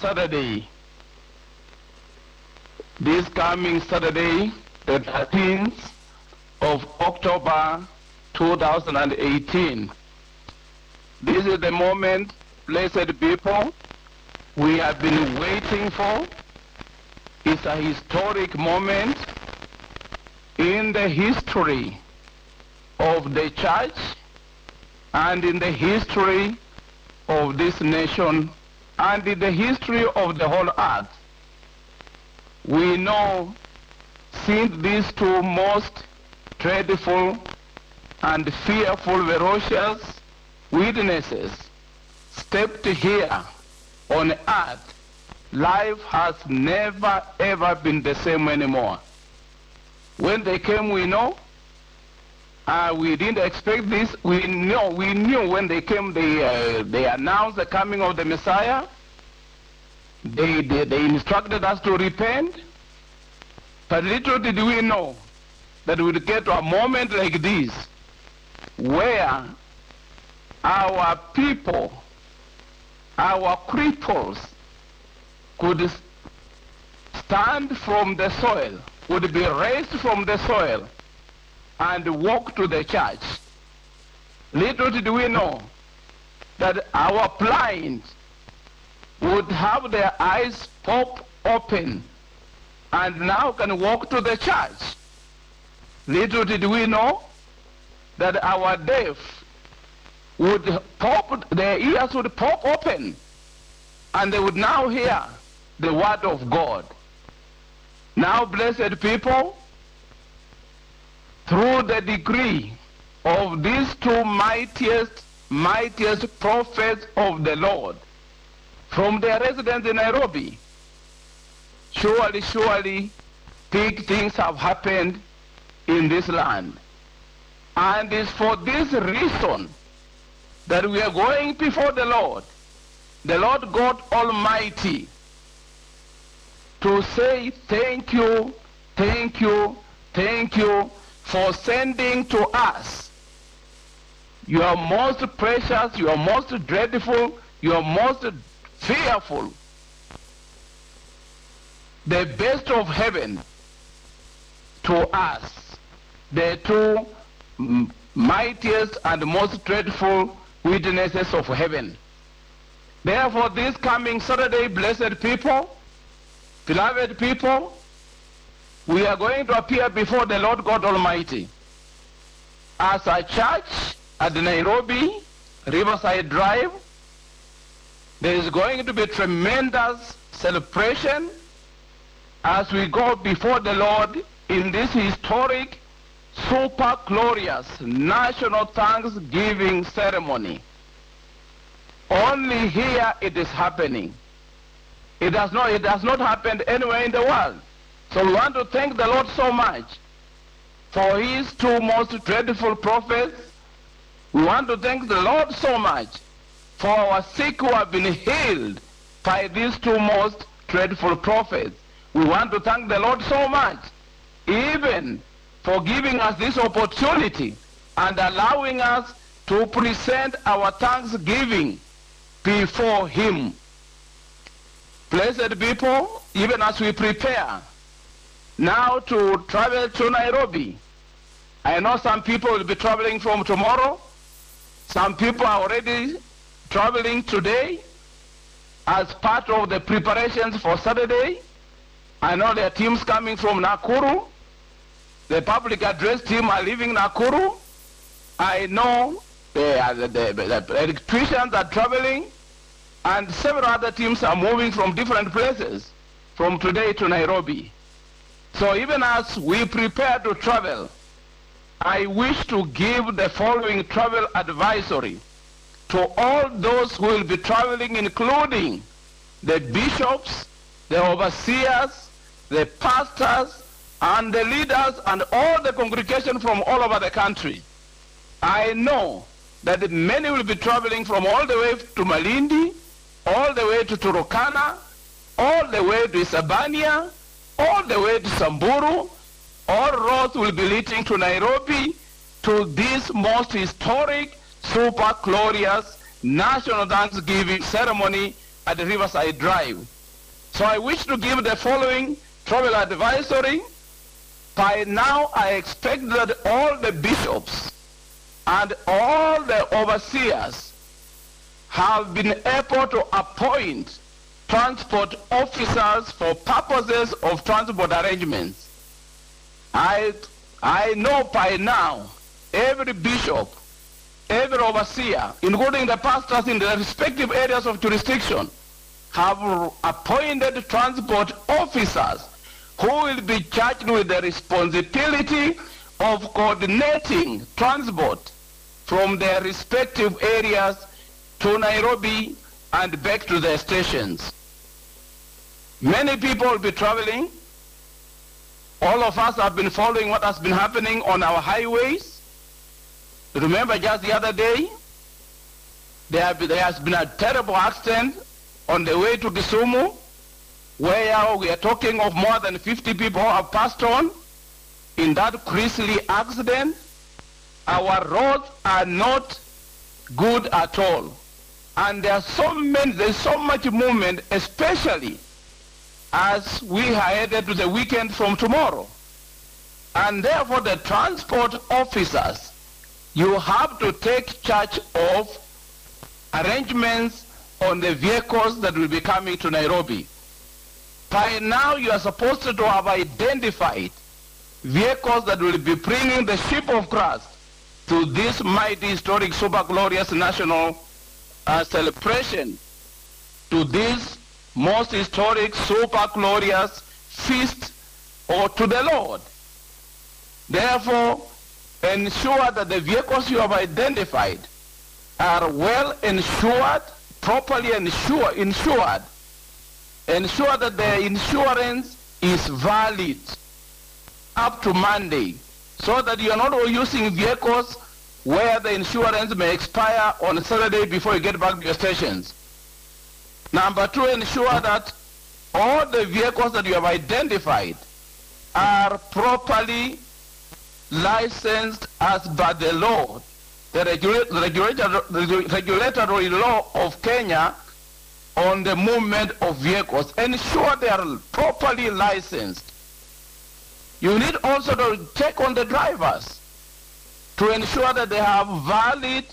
Saturday. This coming Saturday, the 13th of October 2018. This is the moment, blessed people, we have been waiting for. It's a historic moment in the history of the church and in the history of this nation and in the history of the whole earth. We know since these two most dreadful and fearful, ferocious witnesses stepped here on earth, life has never ever been the same anymore. When they came, we know. Uh, we didn't expect this. We knew, we knew when they came, they, uh, they announced the coming of the Messiah. They, they, they instructed us to repent. But little did we know that we would get to a moment like this where our people, our cripples, could stand from the soil, would be raised from the soil and walk to the church. Little did we know that our blind would have their eyes pop open and now can walk to the church. Little did we know that our deaf would pop, their ears would pop open and they would now hear the word of God. Now, blessed people, through the decree of these two mightiest, mightiest prophets of the Lord, from their residence in Nairobi, surely, surely, big things have happened in this land. And it's for this reason that we are going before the Lord, the Lord God Almighty, to say thank you, thank you, thank you for sending to us your most precious, your most dreadful, your most fearful, the best of heaven to us, the two mightiest and most dreadful witnesses of heaven. Therefore, this coming Saturday, blessed people, beloved people, we are going to appear before the Lord God Almighty as a church at Nairobi, Riverside Drive. There is going to be tremendous celebration as we go before the Lord in this historic, super glorious national thanksgiving ceremony. Only here it is happening. It does not, it has not happened anywhere in the world. So we want to thank the Lord so much for his two most dreadful prophets. We want to thank the Lord so much for our sick who have been healed by these two most dreadful prophets. We want to thank the Lord so much, even for giving us this opportunity and allowing us to present our thanksgiving before him. Blessed people, even as we prepare now to travel to Nairobi. I know some people will be traveling from tomorrow. Some people are already traveling today as part of the preparations for Saturday. I know there are teams coming from Nakuru. The public address team are leaving Nakuru. I know the, the, the, the electricians are traveling and several other teams are moving from different places from today to Nairobi. So even as we prepare to travel, I wish to give the following travel advisory to all those who will be traveling, including the bishops, the overseers, the pastors, and the leaders, and all the congregation from all over the country. I know that many will be traveling from all the way to Malindi, all the way to Turkana, all the way to Isebania, all the way to Samburu. All roads will be leading to Nairobi to this most historic, super glorious national Thanksgiving ceremony at the Riverside Drive. So I wish to give the following travel advisory. By now, I expect that all the bishops and all the overseers have been able to appoint transport officers for purposes of transport arrangements. I, I know by now every bishop, every overseer, including the pastors in the respective areas of jurisdiction, have appointed transport officers who will be charged with the responsibility of coordinating transport from their respective areas to Nairobi and back to their stations. Many people will be traveling. All of us have been following what has been happening on our highways. Remember just the other day, there, there has been a terrible accident on the way to Kisumu where we are talking of more than 50 people have passed on in that grisly accident. Our roads are not good at all. And there are so many, there's so much movement, especially as we are headed to the weekend from tomorrow. And therefore the transport officers, you have to take charge of arrangements on the vehicles that will be coming to Nairobi. By now you are supposed to have identified vehicles that will be bringing the ship of Christ to this mighty historic super glorious national uh, celebration to this most historic super glorious feast or to the Lord. Therefore, ensure that the vehicles you have identified are well insured, properly insure, insured. Ensure that the insurance is valid up to Monday so that you are not using vehicles where the insurance may expire on Saturday before you get back to your stations. Number two, ensure that all the vehicles that you have identified are properly licensed as by the law, the regulatory law of Kenya on the movement of vehicles. Ensure they are properly licensed. You need also to check on the drivers to ensure that they have valid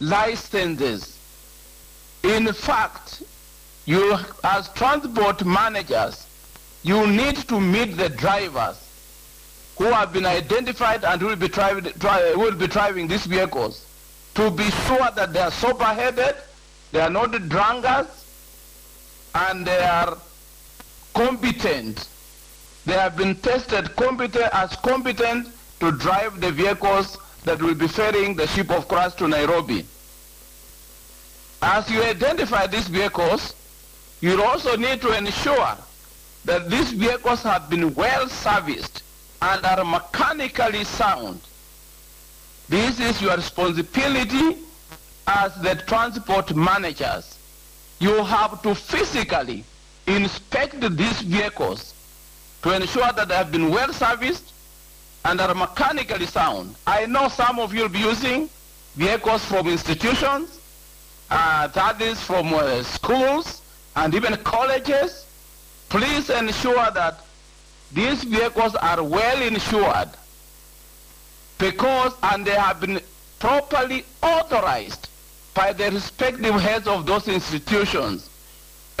licenses. In fact, you as transport managers, you need to meet the drivers who have been identified and will be, driving, will be driving these vehicles to be sure that they are sober-headed, they are not drunkards, and they are competent. They have been tested competent as competent to drive the vehicles that will be ferrying the ship of Christ to Nairobi. As you identify these vehicles, you also need to ensure that these vehicles have been well serviced and are mechanically sound. This is your responsibility as the transport managers. You have to physically inspect these vehicles to ensure that they have been well serviced and are mechanically sound. I know some of you will be using vehicles from institutions, uh, from uh, schools, and even colleges, please ensure that these vehicles are well insured because and they have been properly authorized by the respective heads of those institutions.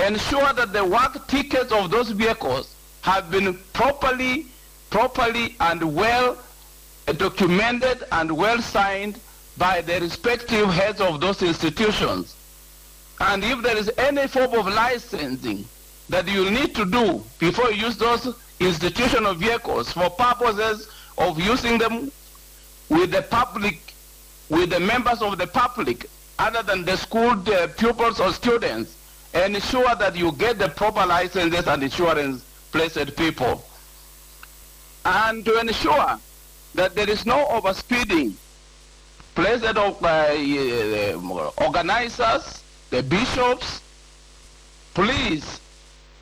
Ensure that the work tickets of those vehicles have been properly, properly and well documented and well signed by the respective heads of those institutions. And if there is any form of licensing that you need to do before you use those institutional vehicles for purposes of using them with the public, with the members of the public, other than the school the pupils or students, ensure that you get the proper licenses and insurance placed people. And to ensure that there is no overspeeding placed of uh, organizers the bishops, police,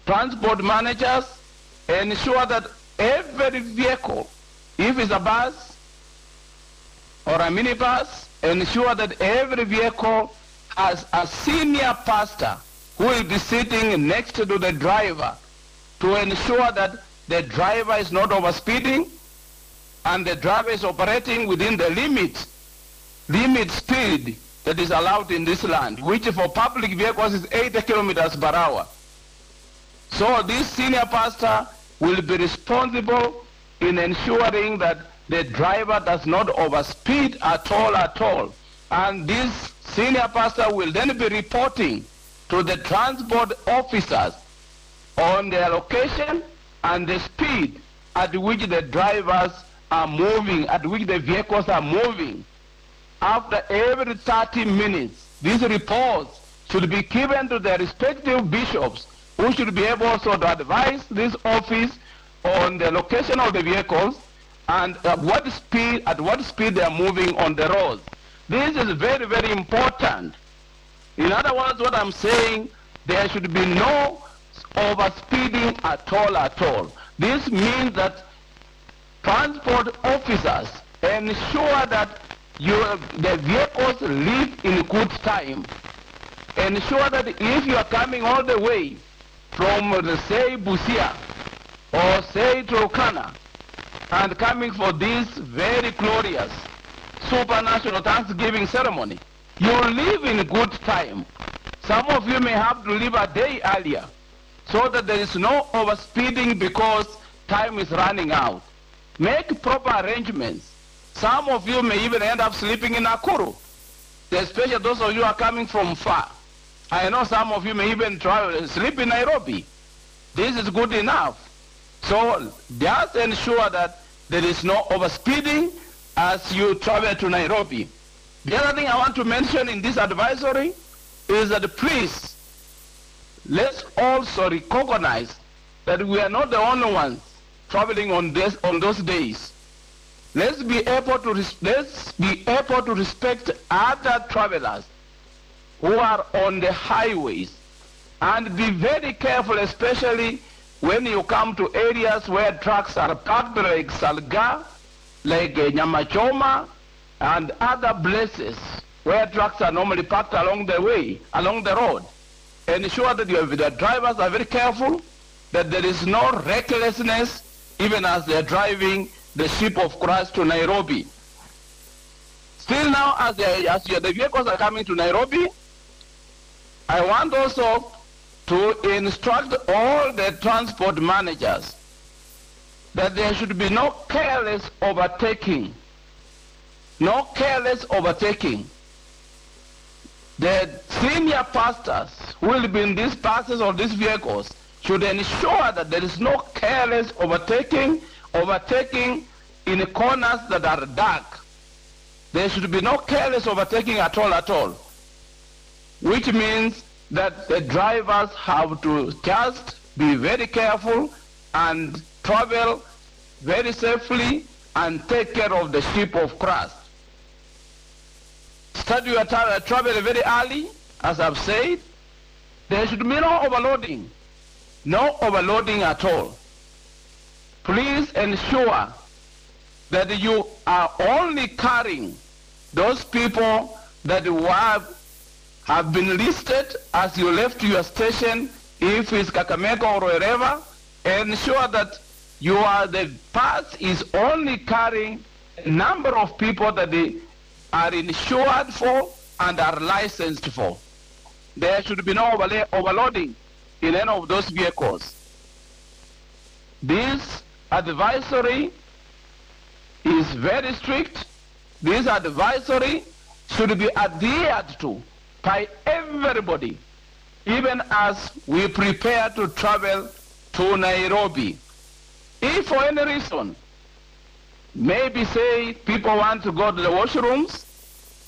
transport managers, ensure that every vehicle, if it's a bus or a minibus, ensure that every vehicle has a senior pastor who will be sitting next to the driver to ensure that the driver is not overspeeding and the driver is operating within the limit, limit speed that is allowed in this land, which for public vehicles is 80 kilometers per hour. So this senior pastor will be responsible in ensuring that the driver does not overspeed at all at all. And this senior pastor will then be reporting to the transport officers on their location and the speed at which the drivers are moving, at which the vehicles are moving. After every 30 minutes, these reports should be given to the respective bishops who should be able also to advise this office on the location of the vehicles and at what speed, at what speed they are moving on the roads. This is very, very important. In other words, what I'm saying, there should be no overspeeding at all at all. This means that transport officers ensure that you, the vehicles leave in good time. Ensure that if you are coming all the way from, say, Busia or say Turkana and coming for this very glorious supernational Thanksgiving ceremony, you leave in good time. Some of you may have to leave a day earlier so that there is no overspeeding because time is running out. Make proper arrangements. Some of you may even end up sleeping in Nakuru, especially those of you are coming from far. I know some of you may even travel, sleep in Nairobi. This is good enough. So just ensure that there is no overspeeding as you travel to Nairobi. The other thing I want to mention in this advisory is that please, let's also recognize that we are not the only ones traveling on, this, on those days. Let's be able to let's be able to respect other travelers who are on the highways and be very careful, especially when you come to areas where trucks are parked like Salgaa, like eh, Nyamachoma, and other places where trucks are normally parked along the way, along the road. Ensure that your the drivers are very careful, that there is no recklessness even as they're driving the ship of Christ to Nairobi. Still now, as, they, as the vehicles are coming to Nairobi, I want also to instruct all the transport managers that there should be no careless overtaking no careless overtaking. The senior pastors who will be in these buses or these vehicles should ensure that there is no careless overtaking, overtaking in corners that are dark. There should be no careless overtaking at all at all. Which means that the drivers have to just be very careful and travel very safely and take care of the sheep of Christ. Start your travel very early, as I've said. There should be no overloading. No overloading at all. Please ensure that you are only carrying those people that have, have been listed as you left your station, if it's Kakamega or wherever, ensure that you are the bus is only carrying a number of people that the are insured for and are licensed for. There should be no overloading in any of those vehicles. This advisory is very strict. This advisory should be adhered to by everybody, even as we prepare to travel to Nairobi. If for any reason Maybe say people want to go to the washrooms.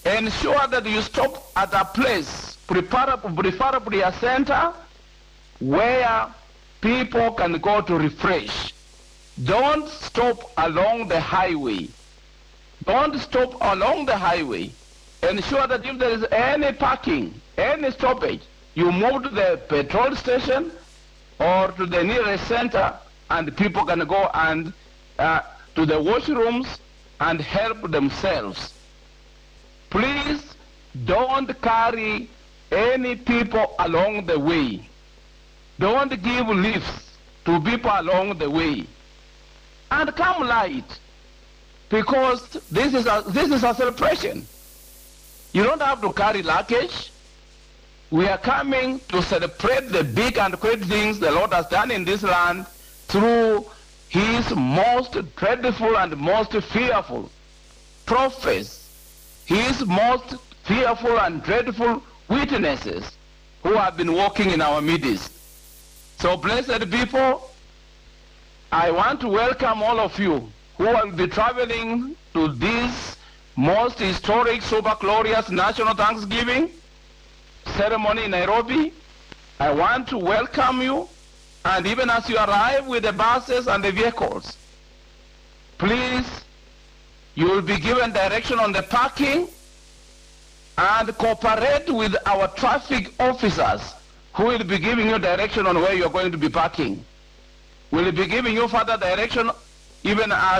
Ensure that you stop at a place, preferably a center, where people can go to refresh. Don't stop along the highway. Don't stop along the highway. Ensure that if there is any parking, any stoppage, you move to the petrol station or to the nearest center and people can go and uh, to the washrooms and help themselves. Please don't carry any people along the way. Don't give lifts to people along the way. And come light. Because this is a, this is a celebration. You don't have to carry luggage. We are coming to celebrate the big and great things the Lord has done in this land through his most dreadful and most fearful prophets, his most fearful and dreadful witnesses who have been walking in our midst. So, blessed people, I want to welcome all of you who will be traveling to this most historic, super glorious National Thanksgiving ceremony in Nairobi. I want to welcome you, and even as you arrive with the buses and the vehicles, please, you will be given direction on the parking and cooperate with our traffic officers who will be giving you direction on where you're going to be parking. We'll be giving you further direction even as